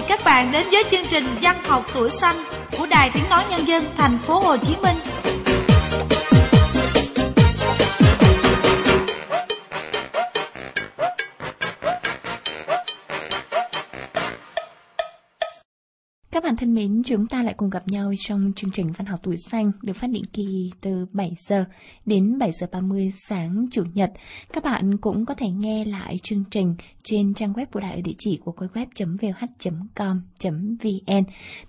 mời các bạn đến với chương trình Văn học tuổi xanh của Đài Tiếng nói Nhân dân thành phố Hồ Chí Minh. Thân mến, chúng ta lại cùng gặp nhau trong chương trình Văn học tuổi xanh được phát định kỳ từ 7 giờ đến 7 giờ 30 sáng Chủ nhật. Các bạn cũng có thể nghe lại chương trình trên trang web của đại ở địa chỉ của quay web.vh.com.vn.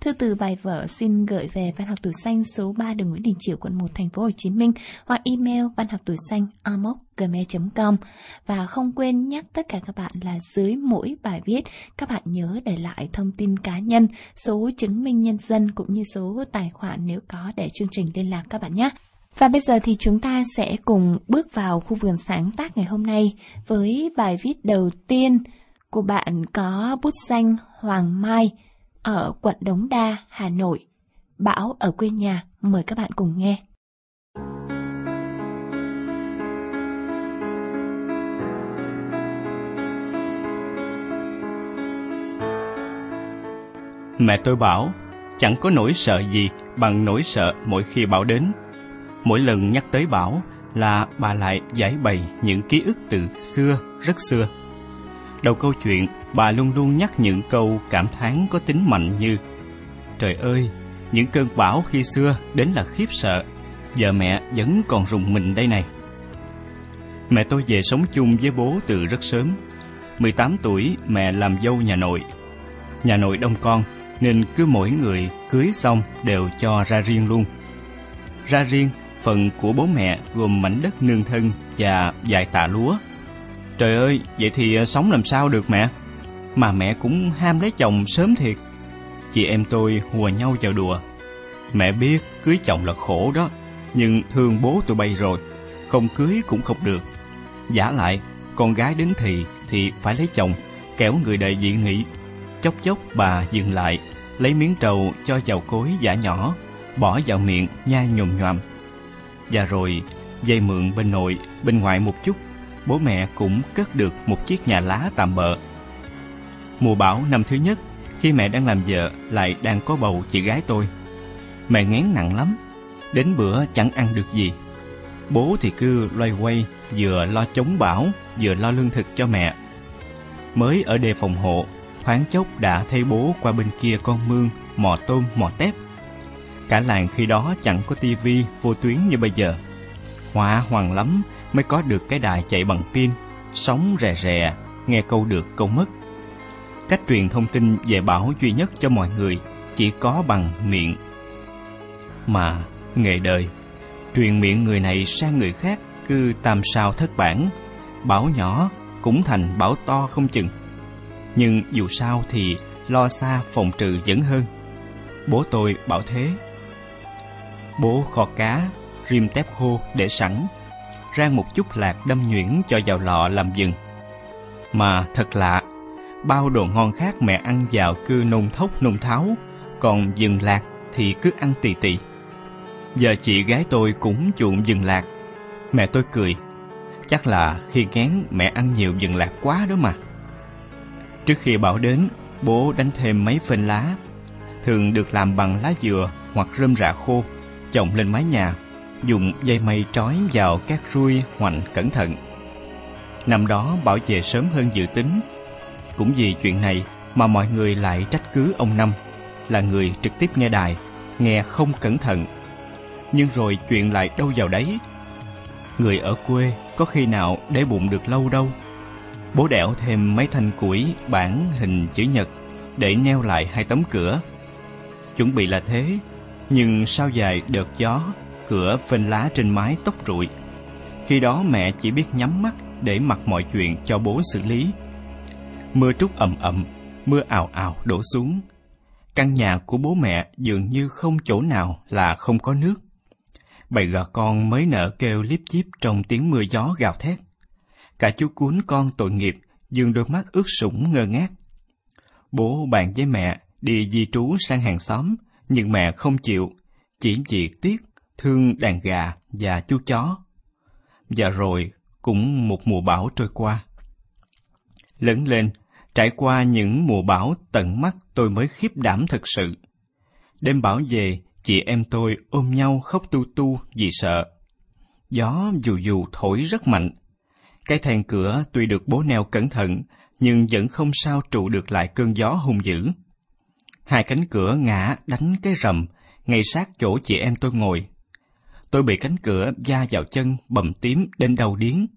Thư từ bài vở xin gửi về Văn học tuổi xanh số 3 đường Nguyễn Đình Chiểu quận 1 thành phố Hồ Chí Minh hoặc email văn học tuổi xanh amoc gmail.com và không quên nhắc tất cả các bạn là dưới mỗi bài viết các bạn nhớ để lại thông tin cá nhân, số chứng minh nhân dân cũng như số tài khoản nếu có để chương trình liên lạc các bạn nhé. Và bây giờ thì chúng ta sẽ cùng bước vào khu vườn sáng tác ngày hôm nay với bài viết đầu tiên của bạn có bút danh Hoàng Mai ở quận Đống Đa, Hà Nội. Bão ở quê nhà, mời các bạn cùng nghe. Mẹ tôi bảo, chẳng có nỗi sợ gì bằng nỗi sợ mỗi khi bão đến. Mỗi lần nhắc tới bão là bà lại giải bày những ký ức từ xưa, rất xưa. Đầu câu chuyện, bà luôn luôn nhắc những câu cảm thán có tính mạnh như Trời ơi, những cơn bão khi xưa đến là khiếp sợ, giờ mẹ vẫn còn rùng mình đây này. Mẹ tôi về sống chung với bố từ rất sớm. 18 tuổi mẹ làm dâu nhà nội. Nhà nội đông con, nên cứ mỗi người cưới xong đều cho ra riêng luôn. Ra riêng, phần của bố mẹ gồm mảnh đất nương thân và vài tạ lúa. Trời ơi, vậy thì ờ, sống làm sao được mẹ? Mà mẹ cũng ham lấy chồng sớm thiệt. Chị em tôi hùa nhau vào đùa. Mẹ biết cưới chồng là khổ đó, nhưng thương bố tụi bay rồi, không cưới cũng không được. Giả lại, con gái đến thì thì phải lấy chồng, kéo người đời dị nghị. Chốc chốc bà dừng lại, lấy miếng trầu cho vào cối giả nhỏ, bỏ vào miệng nhai nhồm nhoàm. Và rồi, dây mượn bên nội, bên ngoài một chút, bố mẹ cũng cất được một chiếc nhà lá tạm bợ. Mùa bão năm thứ nhất, khi mẹ đang làm vợ lại đang có bầu chị gái tôi. Mẹ ngén nặng lắm, đến bữa chẳng ăn được gì. Bố thì cứ loay quay, vừa lo chống bão, vừa lo lương thực cho mẹ. Mới ở đề phòng hộ, thoáng chốc đã thấy bố qua bên kia con mương, mò tôm, mò tép. Cả làng khi đó chẳng có tivi vô tuyến như bây giờ. Hỏa hoàng lắm mới có được cái đài chạy bằng pin, sóng rè rè, nghe câu được câu mất. Cách truyền thông tin về bão duy nhất cho mọi người chỉ có bằng miệng. Mà nghề đời, truyền miệng người này sang người khác cứ tam sao thất bản, bão nhỏ cũng thành bão to không chừng. Nhưng dù sao thì lo xa phòng trừ vẫn hơn. Bố tôi bảo thế. Bố kho cá, rim tép khô để sẵn, rang một chút lạc đâm nhuyễn cho vào lọ làm dừng. Mà thật lạ, bao đồ ngon khác mẹ ăn vào cứ nôn thốc nôn tháo, còn dừng lạc thì cứ ăn tì tì. Giờ chị gái tôi cũng chuộng dừng lạc. Mẹ tôi cười, chắc là khi ngán mẹ ăn nhiều dừng lạc quá đó mà. Trước khi bão đến, bố đánh thêm mấy phên lá, thường được làm bằng lá dừa hoặc rơm rạ khô, chồng lên mái nhà, dùng dây mây trói vào các ruôi hoành cẩn thận. Năm đó bảo về sớm hơn dự tính. Cũng vì chuyện này mà mọi người lại trách cứ ông Năm, là người trực tiếp nghe đài, nghe không cẩn thận. Nhưng rồi chuyện lại đâu vào đấy. Người ở quê có khi nào để bụng được lâu đâu Bố đẽo thêm mấy thanh củi bản hình chữ nhật để neo lại hai tấm cửa. Chuẩn bị là thế, nhưng sau dài đợt gió, cửa phên lá trên mái tốc rụi. Khi đó mẹ chỉ biết nhắm mắt để mặc mọi chuyện cho bố xử lý. Mưa trút ầm ầm, mưa ào ào đổ xuống. Căn nhà của bố mẹ dường như không chỗ nào là không có nước. Bầy gà con mới nở kêu líp chíp trong tiếng mưa gió gào thét. Cả chú cuốn con tội nghiệp, dương đôi mắt ướt sũng ngơ ngác. Bố bạn với mẹ đi di trú sang hàng xóm, nhưng mẹ không chịu, chỉ vì tiếc, thương đàn gà và chú chó. Và rồi cũng một mùa bão trôi qua. Lớn lên, trải qua những mùa bão tận mắt tôi mới khiếp đảm thật sự. Đêm bão về, chị em tôi ôm nhau khóc tu tu vì sợ. Gió dù dù thổi rất mạnh. Cái then cửa tuy được bố neo cẩn thận, nhưng vẫn không sao trụ được lại cơn gió hung dữ. Hai cánh cửa ngã đánh cái rầm, ngay sát chỗ chị em tôi ngồi. Tôi bị cánh cửa da vào chân bầm tím đến đầu điếng.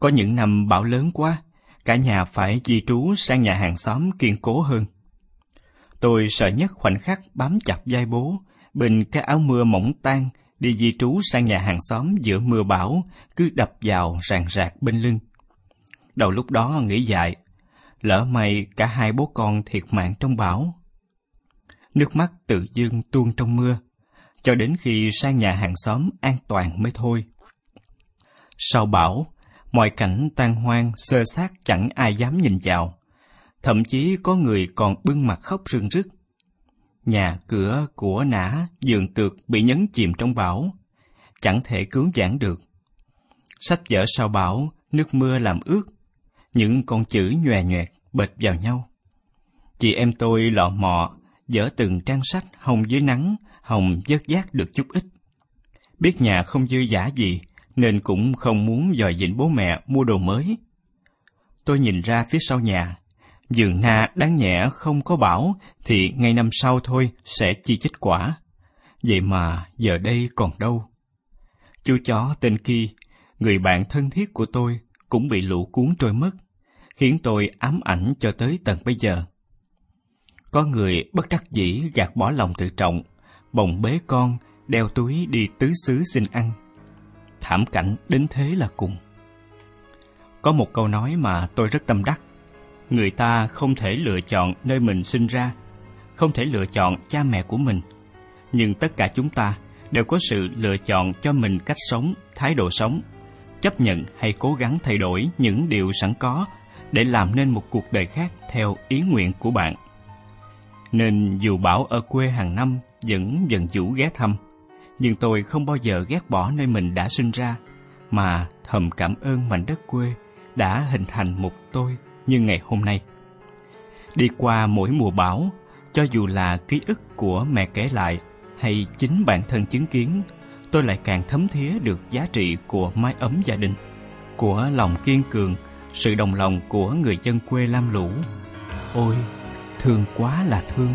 Có những năm bão lớn quá, cả nhà phải di trú sang nhà hàng xóm kiên cố hơn. Tôi sợ nhất khoảnh khắc bám chặt vai bố, bên cái áo mưa mỏng tan, đi di trú sang nhà hàng xóm giữa mưa bão, cứ đập vào ràng rạc bên lưng. Đầu lúc đó nghĩ dại, lỡ may cả hai bố con thiệt mạng trong bão. Nước mắt tự dưng tuôn trong mưa, cho đến khi sang nhà hàng xóm an toàn mới thôi. Sau bão, mọi cảnh tan hoang, sơ sát chẳng ai dám nhìn vào. Thậm chí có người còn bưng mặt khóc rưng rức. Nhà cửa của nã, giường tược bị nhấn chìm trong bão, chẳng thể cứu vãn được. Sách vở sau bão, nước mưa làm ướt, những con chữ nhòe nhoẹt bệt vào nhau. Chị em tôi lọ mọ, dở từng trang sách hồng dưới nắng, hồng vớt giác được chút ít. Biết nhà không dư giả gì, nên cũng không muốn dòi dịnh bố mẹ mua đồ mới. Tôi nhìn ra phía sau nhà, dường na đáng nhẹ không có bảo thì ngay năm sau thôi sẽ chi chích quả. Vậy mà giờ đây còn đâu. Chú chó tên Ki, người bạn thân thiết của tôi, cũng bị lũ cuốn trôi mất, khiến tôi ám ảnh cho tới tận bây giờ. Có người bất đắc dĩ gạt bỏ lòng tự trọng, bồng bế con, đeo túi đi tứ xứ xin ăn. Thảm cảnh đến thế là cùng. Có một câu nói mà tôi rất tâm đắc. Người ta không thể lựa chọn nơi mình sinh ra, không thể lựa chọn cha mẹ của mình. Nhưng tất cả chúng ta đều có sự lựa chọn cho mình cách sống, thái độ sống, chấp nhận hay cố gắng thay đổi những điều sẵn có để làm nên một cuộc đời khác theo ý nguyện của bạn. Nên dù bảo ở quê hàng năm vẫn dần chủ ghé thăm, nhưng tôi không bao giờ ghét bỏ nơi mình đã sinh ra, mà thầm cảm ơn mảnh đất quê đã hình thành một tôi như ngày hôm nay. Đi qua mỗi mùa bão, cho dù là ký ức của mẹ kể lại hay chính bản thân chứng kiến, tôi lại càng thấm thía được giá trị của mái ấm gia đình, của lòng kiên cường, sự đồng lòng của người dân quê lam lũ. Ôi, thương quá là thương.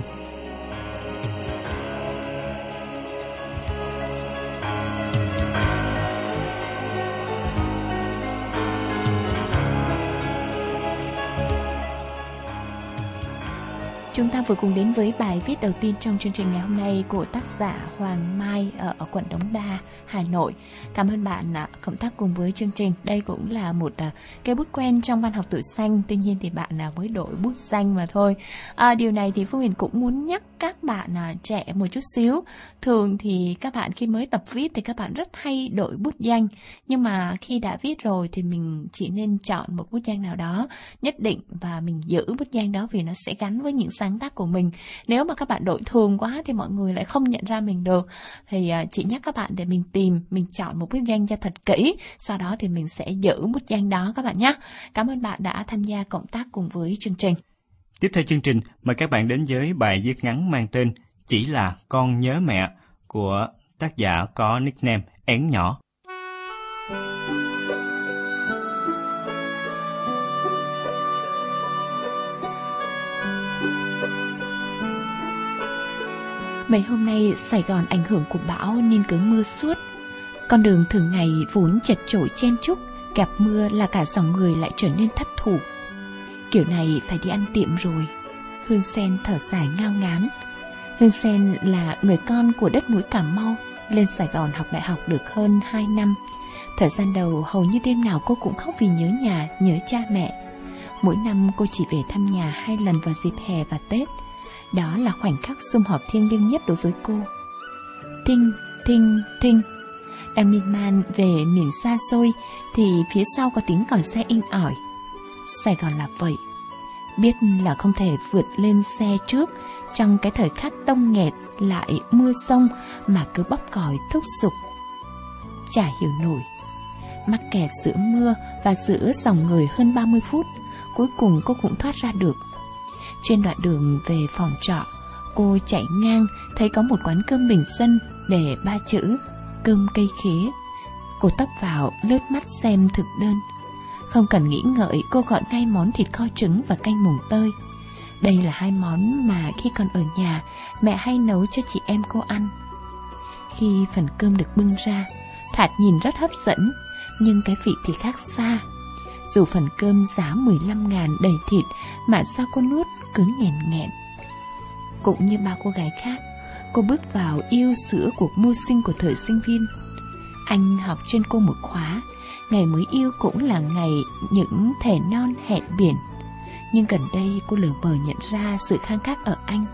Chúng ta vừa cùng đến với bài viết đầu tiên trong chương trình ngày hôm nay của tác giả Hoàng Mai ở, ở quận Đống Đa, Hà Nội. Cảm ơn bạn à, cộng tác cùng với chương trình. Đây cũng là một à, cái bút quen trong văn học tự xanh, tuy nhiên thì bạn à, mới đổi bút xanh mà thôi. À, điều này thì Phương Huyền cũng muốn nhắc các bạn à, trẻ một chút xíu. Thường thì các bạn khi mới tập viết thì các bạn rất hay đổi bút danh, nhưng mà khi đã viết rồi thì mình chỉ nên chọn một bút danh nào đó nhất định và mình giữ bút danh đó vì nó sẽ gắn với những sáng tác của mình. Nếu mà các bạn đổi thường quá thì mọi người lại không nhận ra mình được. Thì à, chị nhắc các bạn để mình tìm, mình chọn một bút danh cho thật kỹ. Sau đó thì mình sẽ giữ bút danh đó các bạn nhé. Cảm ơn bạn đã tham gia cộng tác cùng với chương trình. Tiếp theo chương trình, mời các bạn đến với bài viết ngắn mang tên chỉ là con nhớ mẹ của tác giả có nickname én nhỏ. Mấy hôm nay Sài Gòn ảnh hưởng của bão nên cứ mưa suốt. Con đường thường ngày vốn chật chội chen chúc, gặp mưa là cả dòng người lại trở nên thất thủ. Kiểu này phải đi ăn tiệm rồi. Hương Sen thở dài ngao ngán. Hương Sen là người con của đất mũi Cà Mau, lên Sài Gòn học đại học được hơn 2 năm. Thời gian đầu hầu như đêm nào cô cũng khóc vì nhớ nhà, nhớ cha mẹ. Mỗi năm cô chỉ về thăm nhà hai lần vào dịp hè và Tết – đó là khoảnh khắc sum họp thiêng liêng nhất đối với cô. Thinh, thinh, thinh. Đang miên man về miền xa xôi thì phía sau có tiếng còi xe inh ỏi. Sài Gòn là vậy. Biết là không thể vượt lên xe trước trong cái thời khắc đông nghẹt lại mưa sông mà cứ bóp còi thúc giục. Chả hiểu nổi. Mắc kẹt giữa mưa và giữa dòng người hơn 30 phút, cuối cùng cô cũng thoát ra được trên đoạn đường về phòng trọ, cô chạy ngang thấy có một quán cơm bình dân để ba chữ cơm cây khế. Cô tấp vào lướt mắt xem thực đơn. Không cần nghĩ ngợi, cô gọi ngay món thịt kho trứng và canh mùng tơi. Đây là hai món mà khi còn ở nhà, mẹ hay nấu cho chị em cô ăn. Khi phần cơm được bưng ra, Thạt nhìn rất hấp dẫn, nhưng cái vị thì khác xa. Dù phần cơm giá 15 ngàn đầy thịt mà sao cô nuốt cứ nghẹn nghẹn. Cũng như ba cô gái khác, cô bước vào yêu sữa cuộc mưu sinh của thời sinh viên. Anh học trên cô một khóa, ngày mới yêu cũng là ngày những thẻ non hẹn biển. Nhưng gần đây cô lờ mờ nhận ra sự khang khác ở anh.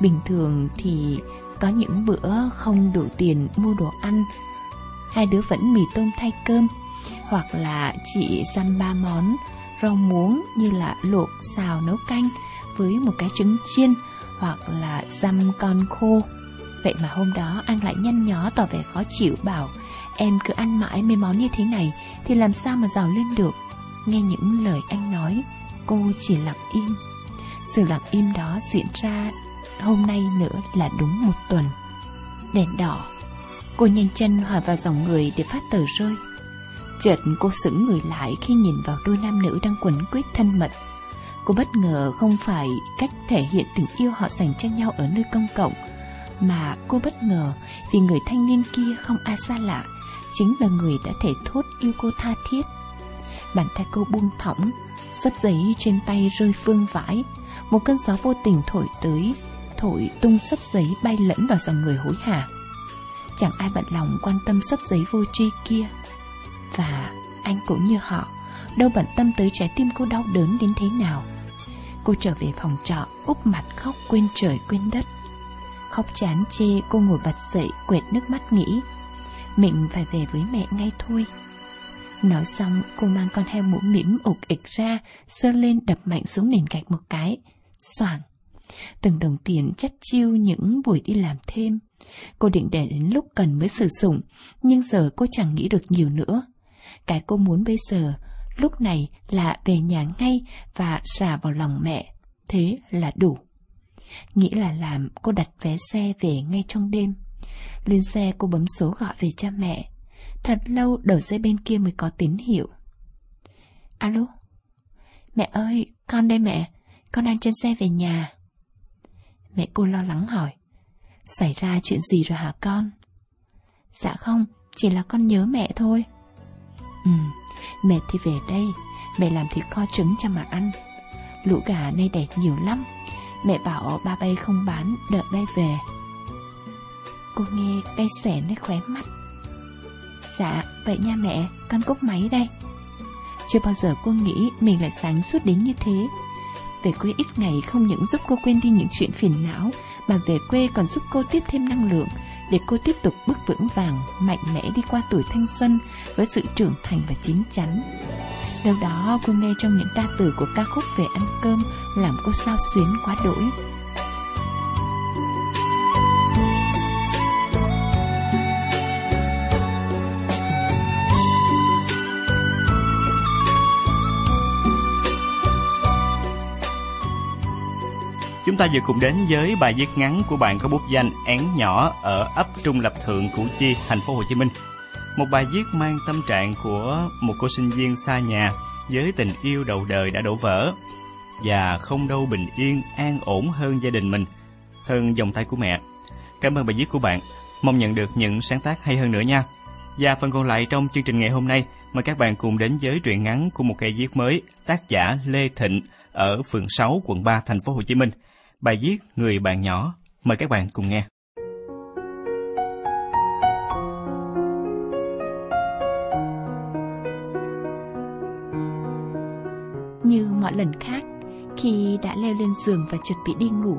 Bình thường thì có những bữa không đủ tiền mua đồ ăn Hai đứa vẫn mì tôm thay cơm Hoặc là chị dăm ba món Rau muống như là luộc, xào, nấu canh với một cái trứng chiên Hoặc là dăm con khô. Vậy mà hôm đó anh lại nhăn nhó tỏ vẻ khó chịu, bảo, Em cứ ăn mãi mấy món như thế này Thì làm sao mà giàu lên được? Nghe những lời anh nói, Cô chỉ lặng im. Sự lặng im đó diễn ra Hôm nay nữa là đúng một tuần. Đèn đỏ, Cô nhanh chân hòa vào dòng người để phát tờ rơi. Chợt cô sững người lại khi nhìn vào đôi nam nữ đang quấn quýt thân mật. Cô bất ngờ không phải cách thể hiện tình yêu họ dành cho nhau ở nơi công cộng, Mà cô bất ngờ vì người thanh niên kia không ai xa lạ, Chính là người đã thể thốt yêu cô tha thiết. Bàn tay cô buông thõng Sấp giấy trên tay rơi phương vãi, Một cơn gió vô tình thổi tới, Thổi tung sấp giấy bay lẫn vào dòng người hối hả. Chẳng ai bận lòng quan tâm sấp giấy vô tri kia. Và anh cũng như họ, Đâu bận tâm tới trái tim cô đau đớn đến thế nào. Cô trở về phòng trọ, úp mặt khóc quên trời quên đất. Khóc chán chê, cô ngồi bật dậy, quẹt nước mắt nghĩ, Mình phải về với mẹ ngay thôi. Nói xong, cô mang con heo mũ mỉm ục ịch ra Sơ lên đập mạnh xuống nền gạch một cái. Xoảng! Từng đồng tiền chất chiêu những buổi đi làm thêm. Cô định để đến lúc cần mới sử dụng, Nhưng giờ cô chẳng nghĩ được nhiều nữa. Cái cô muốn bây giờ Lúc này là về nhà ngay Và xả vào lòng mẹ. Thế là đủ. Nghĩ là làm cô đặt vé xe về ngay trong đêm. Lên xe cô bấm số gọi về cha mẹ. Thật lâu đầu dây bên kia mới có tín hiệu. Alo? Mẹ ơi con đây mẹ. Con đang trên xe về nhà. Mẹ cô lo lắng hỏi. Xảy ra chuyện gì rồi hả con? Dạ không, chỉ là con nhớ mẹ thôi. Ừ, mẹ thì về đây Mẹ làm thịt kho trứng cho mà ăn. Lũ gà nay đẻ nhiều lắm Mẹ bảo ba bay không bán Đợi bay về. Cô nghe cây sẻ nơi khóe mắt. Dạ, vậy nha mẹ Con cúc máy đây. Chưa bao giờ cô nghĩ mình lại sáng suốt đến như thế. Về quê ít ngày không những giúp cô quên đi những chuyện phiền não Mà về quê còn giúp cô tiếp thêm năng lượng để cô tiếp tục bước vững vàng, mạnh mẽ đi qua tuổi thanh xuân Với sự trưởng thành và chín chắn. Đâu đó cô nghe trong những ca từ của ca khúc về ăn cơm Làm cô sao xuyến quá đỗi. Chúng ta vừa cùng đến với bài viết ngắn của bạn có bút danh Én nhỏ ở ấp Trung Lập Thượng, Củ Chi, thành phố Hồ Chí Minh. Một bài viết mang tâm trạng của một cô sinh viên xa nhà với tình yêu đầu đời đã đổ vỡ và không đâu bình yên, an ổn hơn gia đình mình, hơn dòng tay của mẹ. Cảm ơn bài viết của bạn. Mong nhận được những sáng tác hay hơn nữa nha. Và phần còn lại trong chương trình ngày hôm nay, mời các bạn cùng đến với truyện ngắn của một cây viết mới, tác giả Lê Thịnh ở phường 6, quận 3, thành phố Hồ Chí Minh. Bài viết Người bạn nhỏ. Mời các bạn cùng nghe. Như mọi lần khác, khi đã leo lên giường và chuẩn bị đi ngủ,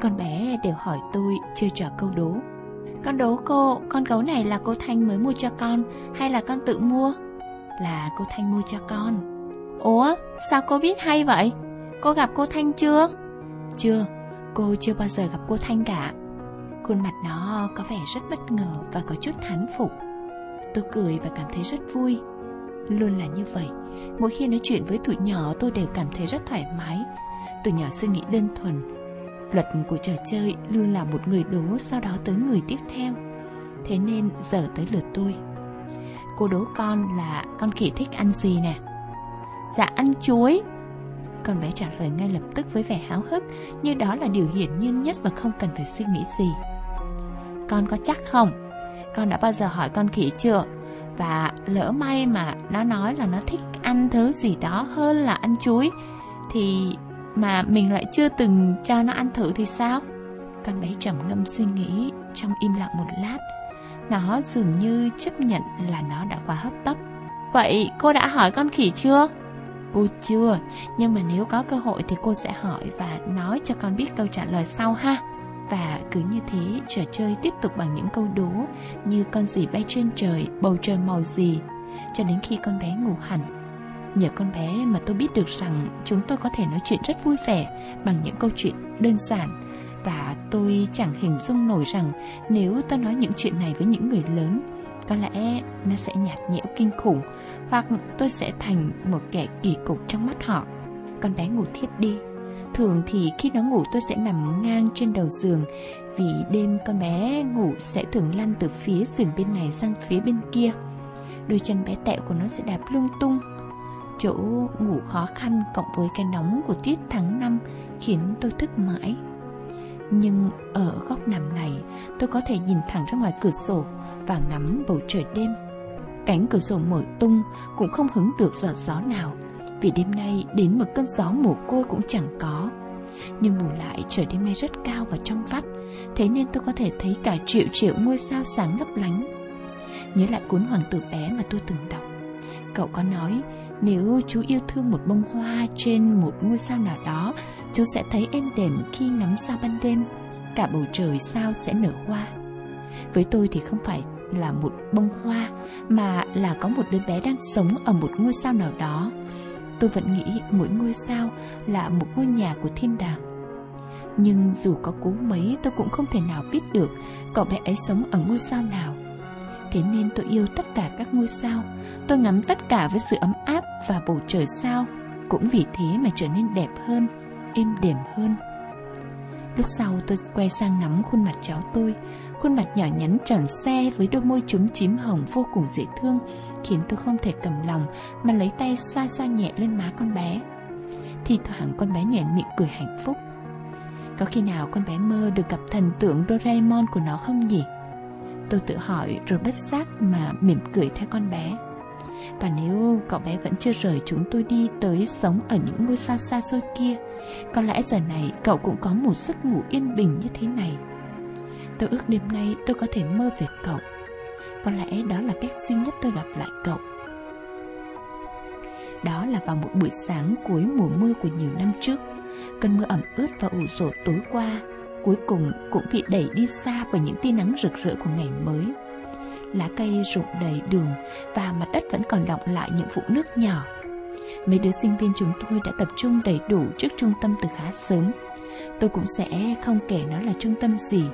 con bé đều hỏi tôi chơi trò câu đố. Con đố cô, con gấu này là cô Thanh mới mua cho con hay là con tự mua? Là cô Thanh mua cho con. Ủa, sao cô biết hay vậy? Cô gặp cô Thanh chưa? Chưa, cô chưa bao giờ gặp cô Thanh cả. Khuôn mặt nó có vẻ rất bất ngờ và có chút thán phục. Tôi cười và cảm thấy rất vui. Luôn là như vậy, mỗi khi nói chuyện với tụi nhỏ tôi đều cảm thấy rất thoải mái. Tụi nhỏ suy nghĩ đơn thuần Luật của trò chơi luôn là một người đố Sau đó tới người tiếp theo Thế nên giờ tới lượt tôi Cô đố con là con khỉ thích ăn gì nè Dạ ăn chuối con bé trả lời ngay lập tức với vẻ háo hức, Như đó là điều hiển nhiên nhất và không cần phải suy nghĩ gì Con có chắc không? Con đã bao giờ hỏi con khỉ chưa? Và lỡ may mà nó nói là nó thích ăn thứ gì đó hơn là ăn chuối, Thì mà mình lại chưa từng cho nó ăn thử thì sao? Con bé trầm ngâm suy nghĩ trong im lặng một lát Nó dường như chấp nhận là nó đã quá hấp tấp Vậy cô đã hỏi con khỉ chưa? Cô chưa, nhưng mà nếu có cơ hội thì cô sẽ hỏi và nói cho con biết câu trả lời sau ha. Và cứ như thế, trò chơi tiếp tục bằng những câu đố như con gì bay trên trời, bầu trời màu gì, cho đến khi con bé ngủ hẳn. Nhờ con bé mà tôi biết được rằng chúng tôi có thể nói chuyện rất vui vẻ bằng những câu chuyện đơn giản. Và tôi chẳng hình dung nổi rằng nếu tôi nói những chuyện này với những người lớn, có lẽ nó sẽ nhạt nhẽo kinh khủng hoặc tôi sẽ thành một kẻ kỳ cục trong mắt họ. Con bé ngủ thiếp đi. Thường thì khi nó ngủ tôi sẽ nằm ngang trên đầu giường, vì đêm con bé ngủ sẽ thường lăn từ phía giường bên này sang phía bên kia. Đôi chân bé tẹo của nó sẽ đạp lung tung. Chỗ ngủ khó khăn cộng với cái nóng của tiết tháng năm khiến tôi thức mãi. Nhưng ở góc nằm này, tôi có thể nhìn thẳng ra ngoài cửa sổ và ngắm bầu trời đêm Cánh cửa sổ mở tung, cũng không hứng được giọt gió nào. Vì đêm nay đến một cơn gió mùa côi cũng chẳng có. Nhưng bù lại, trời đêm nay rất cao và trong vắt, Thế nên tôi có thể thấy cả triệu triệu ngôi sao sáng lấp lánh. Nhớ lại cuốn hoàng tử bé mà tôi từng đọc. Cậu có nói, nếu chú yêu thương một bông hoa trên một ngôi sao nào đó, Chú sẽ thấy êm đềm khi ngắm sao ban đêm, Cả bầu trời sao sẽ nở hoa. Với tôi thì không phải là một bông hoa mà là có một đứa bé đang sống ở một ngôi sao nào đó. Tôi vẫn nghĩ mỗi ngôi sao là một ngôi nhà của thiên đàng. Nhưng dù có cố mấy tôi cũng không thể nào biết được cậu bé ấy sống ở ngôi sao nào. Thế nên tôi yêu tất cả các ngôi sao, tôi ngắm tất cả với sự ấm áp và bầu trời sao, cũng vì thế mà trở nên đẹp hơn, êm đềm hơn. Lúc sau tôi quay sang ngắm khuôn mặt cháu tôi. Khuôn mặt nhỏ nhắn tròn xe với đôi môi trúng chím hồng vô cùng dễ thương, Khiến tôi không thể cầm lòng mà lấy tay xoa xoa nhẹ lên má con bé. Thì thoảng con bé nhoẻn miệng cười hạnh phúc. Có khi nào con bé mơ được gặp thần tượng Doraemon của nó không nhỉ? Tôi tự hỏi rồi bất giác mà mỉm cười theo con bé. Và nếu cậu bé vẫn chưa rời chúng tôi đi tới sống ở những ngôi sao xa xôi kia có lẽ giờ này cậu cũng có một giấc ngủ yên bình như thế này. Tôi ước đêm nay tôi có thể mơ về cậu. Có lẽ đó là cách duy nhất tôi gặp lại cậu. Đó là vào một buổi sáng cuối mùa mưa của nhiều năm trước. Cơn mưa ẩm ướt và ủ rột tối qua, Cuối cùng cũng bị đẩy đi xa bởi những tia nắng rực rỡ của ngày mới. Lá cây rụng đầy đường và mặt đất vẫn còn đọng lại những vũng nước nhỏ. Mấy đứa sinh viên chúng tôi đã tập trung đầy đủ trước trung tâm từ khá sớm. Tôi cũng sẽ không kể nó là trung tâm gì,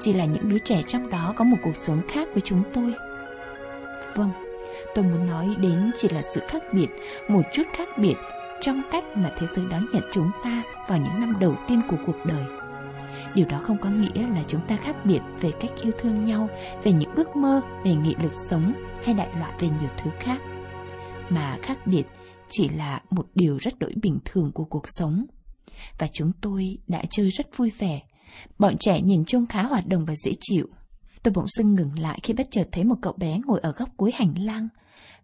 chỉ là những đứa trẻ trong đó có một cuộc sống khác với chúng tôi. Vâng, tôi muốn nói đến chỉ là sự khác biệt, một chút khác biệt trong cách mà thế giới đón nhận chúng ta vào những năm đầu tiên của cuộc đời. Điều đó không có nghĩa là chúng ta khác biệt về cách yêu thương nhau, về những ước mơ, về nghị lực sống hay đại loại về nhiều thứ khác. Mà khác biệt chỉ là một điều rất đổi bình thường của cuộc sống. Và chúng tôi đã chơi rất vui vẻ. Bọn trẻ nhìn chung khá hoạt động và dễ chịu. Tôi bỗng dưng ngừng lại khi bất chợt thấy một cậu bé ngồi ở góc cuối hành lang.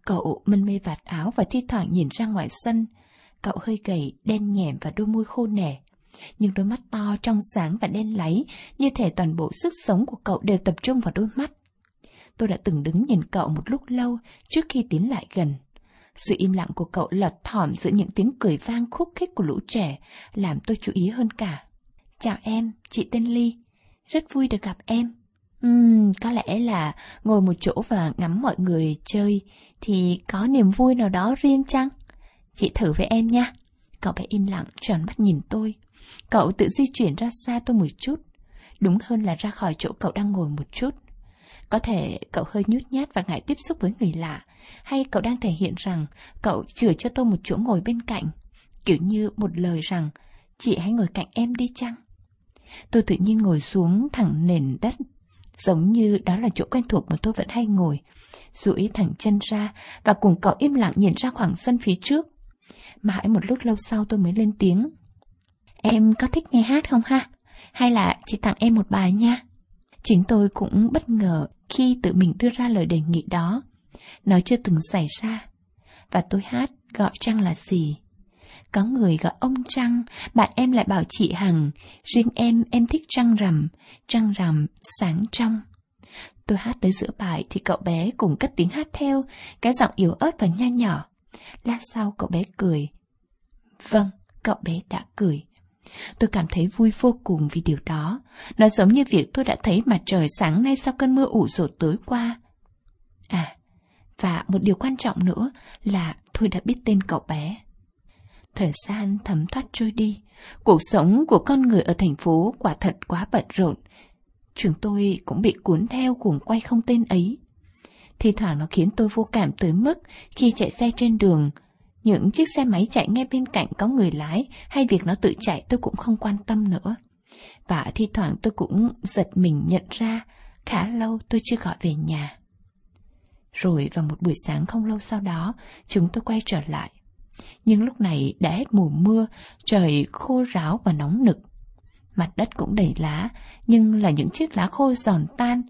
Cậu mân mê vạt áo và thi thoảng nhìn ra ngoài sân. Cậu hơi gầy, đen nhẻm và đôi môi khô nẻ nhưng đôi mắt to trong sáng và đen láy, như thể toàn bộ sức sống của cậu đều tập trung vào đôi mắt. Tôi đã từng đứng nhìn cậu một lúc lâu trước khi tiến lại gần. Sự im lặng của cậu lật thỏm giữa những tiếng cười vang khúc khích của lũ trẻ, làm tôi chú ý hơn cả. Chào em, chị tên Ly. Rất vui được gặp em. Ừm, có lẽ là ngồi một chỗ và ngắm mọi người chơi thì có niềm vui nào đó riêng chăng? Chị thử với em nha. Cậu bé im lặng tròn mắt nhìn tôi. Cậu tự di chuyển ra xa tôi một chút. Đúng hơn là ra khỏi chỗ cậu đang ngồi một chút. Có thể cậu hơi nhút nhát và ngại tiếp xúc với người lạ, hay cậu đang thể hiện rằng cậu chừa cho tôi một chỗ ngồi bên cạnh. Kiểu như một lời rằng, chị hãy ngồi cạnh em đi chăng? Tôi tự nhiên ngồi xuống thẳng nền đất, giống như đó là chỗ quen thuộc mà tôi vẫn hay ngồi, duỗi thẳng chân ra và cùng cậu im lặng nhìn ra khoảng sân phía trước. Mãi một lúc lâu sau tôi mới lên tiếng. Em có thích nghe hát không ha? Hay là chị tặng em một bài nha? Chính tôi cũng bất ngờ khi tự mình đưa ra lời đề nghị đó. Nó chưa từng xảy ra. Và tôi hát gọi Trăng là gì? Có người gọi ông Trăng, bạn em lại bảo chị Hằng, riêng em em thích trăng rằm, trăng rằm sáng trong. Tôi hát tới giữa bài thì cậu bé cùng cất tiếng hát theo, cái giọng yếu ớt và nho nhỏ. Lát sau cậu bé cười. Vâng, cậu bé đã cười. Tôi cảm thấy vui vô cùng vì điều đó. Nó giống như việc tôi đã thấy mặt trời sáng nay sau cơn mưa ủ rột tối qua. À, và một điều quan trọng nữa là tôi đã biết tên cậu bé. Thời gian thấm thoát trôi đi, cuộc sống của con người ở thành phố quả thật quá bận rộn. Chúng tôi cũng bị cuốn theo cuồng quay không tên ấy. Thì thoảng nó khiến tôi vô cảm tới mức khi chạy xe trên đường, những chiếc xe máy chạy ngay bên cạnh có người lái hay việc nó tự chạy tôi cũng không quan tâm nữa. Và thi thoảng tôi cũng giật mình nhận ra khá lâu tôi chưa gọi về nhà. Rồi vào một buổi sáng không lâu sau đó, chúng tôi quay trở lại. Nhưng lúc này đã hết mùa mưa, trời khô ráo và nóng nực. Mặt đất cũng đầy lá, nhưng là những chiếc lá khô giòn tan.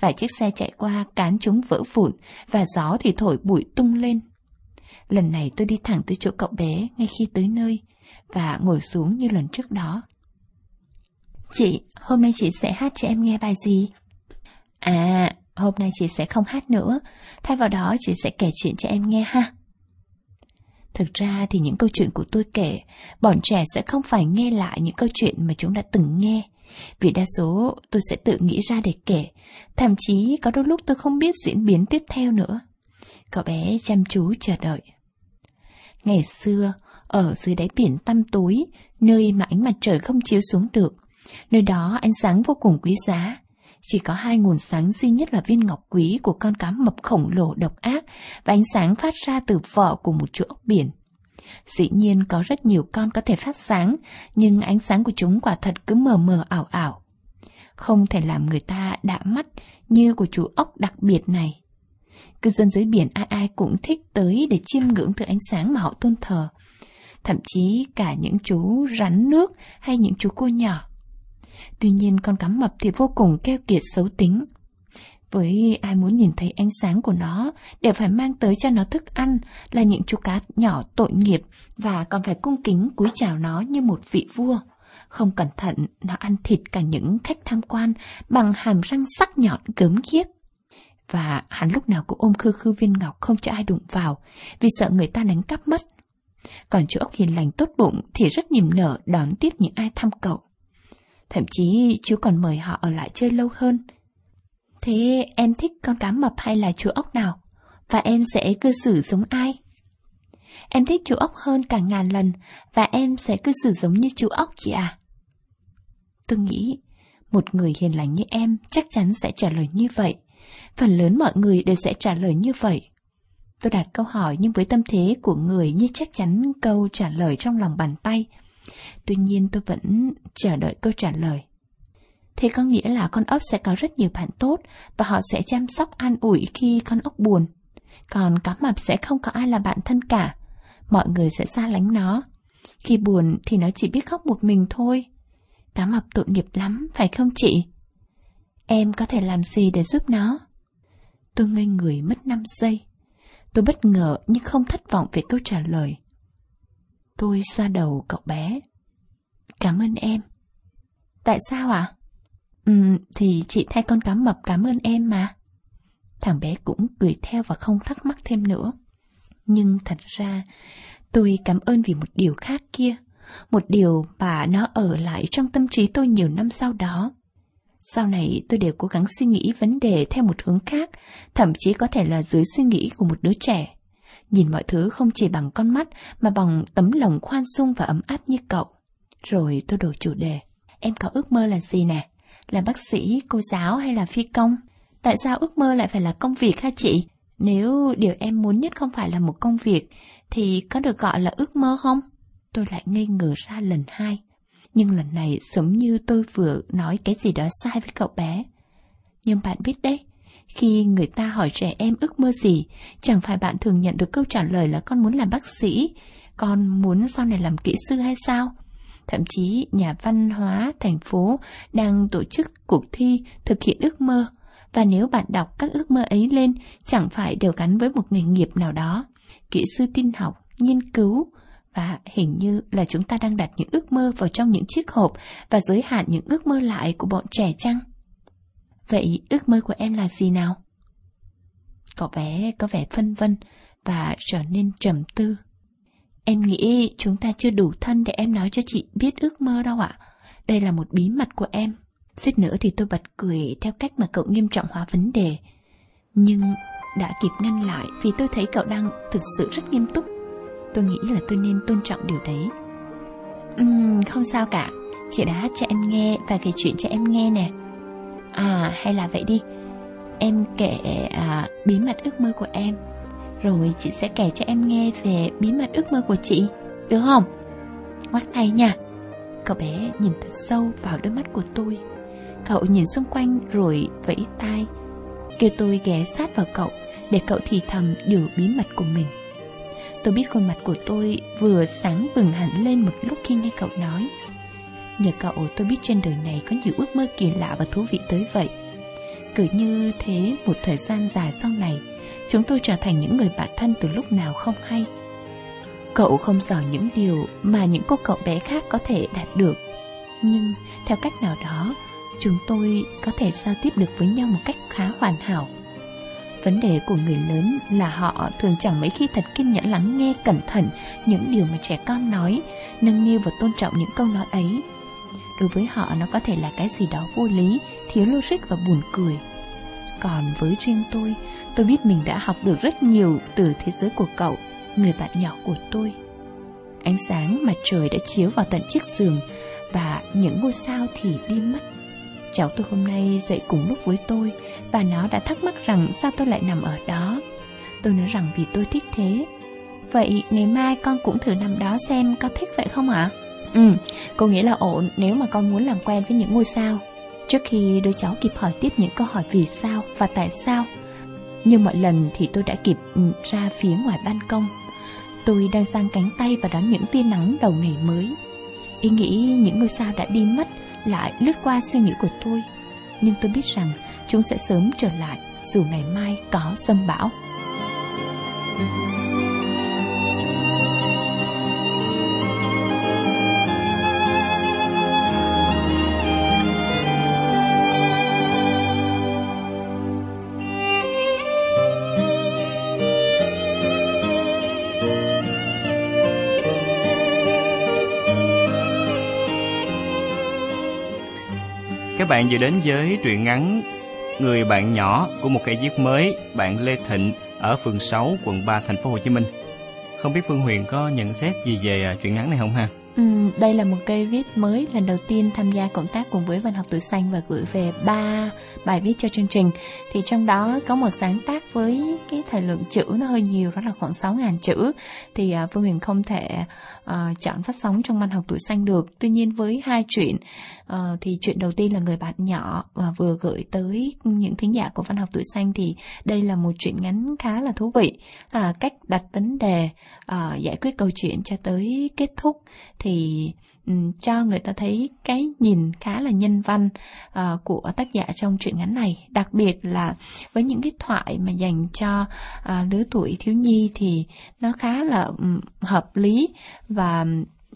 Vài chiếc xe chạy qua cán chúng vỡ vụn và gió thì thổi bụi tung lên. Lần này tôi đi thẳng tới chỗ cậu bé ngay khi tới nơi và ngồi xuống như lần trước đó. Chị, hôm nay chị sẽ hát cho em nghe bài gì? À, hôm nay chị sẽ không hát nữa, thay vào đó chị sẽ kể chuyện cho em nghe ha. Thực ra thì những câu chuyện của tôi kể, bọn trẻ sẽ không phải nghe lại những câu chuyện mà chúng đã từng nghe. Vì đa số tôi sẽ tự nghĩ ra để kể, thậm chí có đôi lúc tôi không biết diễn biến tiếp theo nữa. Cậu bé chăm chú chờ đợi. Ngày xưa, ở dưới đáy biển tăm tối, nơi mà ánh mặt trời không chiếu xuống được, nơi đó ánh sáng vô cùng quý giá. Chỉ có hai nguồn sáng duy nhất là viên ngọc quý của con cá mập khổng lồ độc ác và ánh sáng phát ra từ vỏ của một chỗ ốc biển. Dĩ nhiên có rất nhiều con có thể phát sáng, nhưng ánh sáng của chúng quả thật cứ mờ mờ ảo ảo. Không thể làm người ta đã mắt như của chú ốc đặc biệt này. Cư dân dưới biển ai ai cũng thích tới để chiêm ngưỡng thứ ánh sáng mà họ tôn thờ. Thậm chí cả những chú rắn nước hay những chú cô nhỏ. Tuy nhiên con cá mập thì vô cùng keo kiệt xấu tính. Với ai muốn nhìn thấy ánh sáng của nó, đều phải mang tới cho nó thức ăn là những chú cá nhỏ tội nghiệp và còn phải cung kính cúi chào nó như một vị vua. Không cẩn thận, nó ăn thịt cả những khách tham quan bằng hàm răng sắc nhọn gớm ghiếc. Và hắn lúc nào cũng ôm khư khư viên ngọc không cho ai đụng vào, vì sợ người ta đánh cắp mất. Còn chú ốc hiền lành tốt bụng thì rất niềm nở đón tiếp những ai thăm cậu. Thậm chí chú còn mời họ ở lại chơi lâu hơn. Thế em thích con cá mập hay là chú ốc nào? Và em sẽ cư xử giống ai? Em thích chú ốc hơn cả ngàn lần và em sẽ cư xử giống như chú ốc chị à? Tôi nghĩ một người hiền lành như em chắc chắn sẽ trả lời như vậy. Phần lớn mọi người đều sẽ trả lời như vậy. Tôi đặt câu hỏi nhưng với tâm thế của người như chắc chắn câu trả lời trong lòng bàn tay. Tuy nhiên tôi vẫn chờ đợi câu trả lời. Thế có nghĩa là con ốc sẽ có rất nhiều bạn tốt và họ sẽ chăm sóc an ủi khi con ốc buồn. Còn cá mập sẽ không có ai là bạn thân cả. Mọi người sẽ xa lánh nó. Khi buồn thì nó chỉ biết khóc một mình thôi. Cá mập tội nghiệp lắm, phải không chị? Em có thể làm gì để giúp nó? Tôi ngây người mất 5 giây. Tôi bất ngờ nhưng không thất vọng về câu trả lời. Tôi xoa đầu cậu bé. Cảm ơn em. Tại sao ạ? À? Ừ, thì chị thay con cá mập cảm ơn em mà. Thằng bé cũng cười theo và không thắc mắc thêm nữa. Nhưng thật ra, tôi cảm ơn vì một điều khác kia. Một điều mà nó ở lại trong tâm trí tôi nhiều năm sau đó. Sau này tôi đều cố gắng suy nghĩ vấn đề theo một hướng khác, thậm chí có thể là dưới suy nghĩ của một đứa trẻ. Nhìn mọi thứ không chỉ bằng con mắt mà bằng tấm lòng khoan dung và ấm áp như cậu. Rồi tôi đổi chủ đề. Em có ước mơ là gì nè? Là bác sĩ, cô giáo hay là phi công? Tại sao ước mơ lại phải là công việc hả chị? Nếu điều em muốn nhất không phải là một công việc, thì có được gọi là ước mơ không? tôi lại ngây ngờ ra lần hai. Nhưng lần này giống như tôi vừa nói cái gì đó sai với cậu bé. Nhưng bạn biết đấy, khi người ta hỏi trẻ em ước mơ gì, chẳng phải bạn thường nhận được câu trả lời là con muốn làm bác sĩ, con muốn sau này làm kỹ sư hay sao? Thậm chí nhà văn hóa thành phố đang tổ chức cuộc thi thực hiện ước mơ. Và nếu bạn đọc các ước mơ ấy lên, chẳng phải đều gắn với một nghề nghiệp nào đó. Kỹ sư tin học, nghiên cứu, và hình như là chúng ta đang đặt những ước mơ vào trong những chiếc hộp và giới hạn những ước mơ lại của bọn trẻ chăng? Vậy ước mơ của em là gì nào? Cậu bé có vẻ phân vân và trở nên trầm tư. Em nghĩ chúng ta chưa đủ thân để em nói cho chị biết ước mơ đâu ạ. Đây là một bí mật của em. Suýt nữa thì tôi bật cười theo cách mà cậu nghiêm trọng hóa vấn đề. Nhưng đã kịp ngăn lại vì tôi thấy cậu đang thực sự rất nghiêm túc. Tôi nghĩ là tôi nên tôn trọng điều đấy. Uhm, không sao cả, chị đã hát cho em nghe và kể chuyện cho em nghe nè. À, hay là vậy đi. Em kể à, bí mật ước mơ của em rồi chị sẽ kể cho em nghe về bí mật ước mơ của chị Được không? Ngoắc tay nha Cậu bé nhìn thật sâu vào đôi mắt của tôi Cậu nhìn xung quanh rồi vẫy tay Kêu tôi ghé sát vào cậu Để cậu thì thầm điều bí mật của mình Tôi biết khuôn mặt của tôi vừa sáng bừng hẳn lên một lúc khi nghe cậu nói. Nhờ cậu, tôi biết trên đời này có nhiều ước mơ kỳ lạ và thú vị tới vậy. Cứ như thế, một thời gian dài sau này, Chúng tôi trở thành những người bạn thân từ lúc nào không hay. Cậu không giỏi những điều mà những cô cậu bé khác có thể đạt được. Nhưng, theo cách nào đó, Chúng tôi có thể giao tiếp được với nhau một cách khá hoàn hảo. Vấn đề của người lớn là họ thường chẳng mấy khi thật kiên nhẫn lắng nghe cẩn thận những điều mà trẻ con nói, nâng niu và tôn trọng những câu nói ấy. Đối với họ nó có thể là cái gì đó vô lý, thiếu logic và buồn cười. Còn với riêng tôi, Tôi biết mình đã học được rất nhiều từ thế giới của cậu, người bạn nhỏ của tôi. Ánh sáng mặt trời đã chiếu vào tận chiếc giường và những ngôi sao thì đi mất. Cháu tôi hôm nay dậy cùng lúc với tôi và nó đã thắc mắc rằng sao tôi lại nằm ở đó. Tôi nói rằng vì tôi thích thế. Vậy ngày mai con cũng thử nằm đó xem có thích vậy không ạ? Ừ, cô nghĩ là ổn nếu mà con muốn làm quen với những ngôi sao. Trước khi đứa cháu kịp hỏi tiếp những câu hỏi vì sao và tại sao, như mọi lần thì tôi đã kịp ừ, ra phía ngoài ban công Tôi đang giang cánh tay và đón những tia nắng đầu ngày mới Ý nghĩ những ngôi sao đã đi mất lại lướt qua suy nghĩ của tôi. Nhưng tôi biết rằng chúng sẽ sớm trở lại dù ngày mai có dâm bão. Các bạn vừa đến với truyện ngắn Người bạn nhỏ của một cây viết mới, bạn Lê Thịnh ở phường 6, quận 3, thành phố Hồ Chí Minh. Không biết Phương Huyền có nhận xét gì về à, truyện ngắn này không ha? Ừ, đây là một cây viết mới lần đầu tiên tham gia cộng tác cùng với Văn học Tuổi Xanh và gửi về ba bài viết cho chương trình. Thì trong đó có một sáng tác với cái thời lượng chữ nó hơi nhiều, đó là khoảng 6.000 chữ. Thì uh, Phương Huyền không thể uh, chọn phát sóng trong Văn học Tuổi Xanh được. Tuy nhiên với hai chuyện, uh, thì chuyện đầu tiên là người bạn nhỏ và vừa gửi tới những thính giả của Văn học Tuổi Xanh thì đây là một chuyện ngắn khá là thú vị. Uh, cách đặt vấn đề, uh, giải quyết câu chuyện cho tới kết thúc thì um, cho người ta thấy cái nhìn khá là nhân văn uh, của tác giả trong truyện ngắn này. Đặc biệt là với những cái thoại mà dành cho uh, lứa tuổi thiếu nhi thì nó khá là um, hợp lý và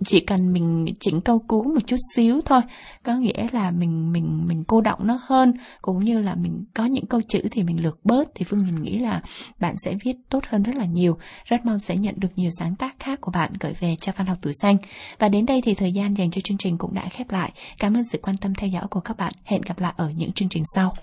chỉ cần mình chỉnh câu cú một chút xíu thôi, có nghĩa là mình mình mình cô động nó hơn, cũng như là mình có những câu chữ thì mình lược bớt, thì phương mình nghĩ là bạn sẽ viết tốt hơn rất là nhiều. Rất mong sẽ nhận được nhiều sáng tác khác của bạn gửi về cho văn học tuổi xanh. Và đến đây thì thời gian dành cho chương trình cũng đã khép lại. Cảm ơn sự quan tâm theo dõi của các bạn. Hẹn gặp lại ở những chương trình sau.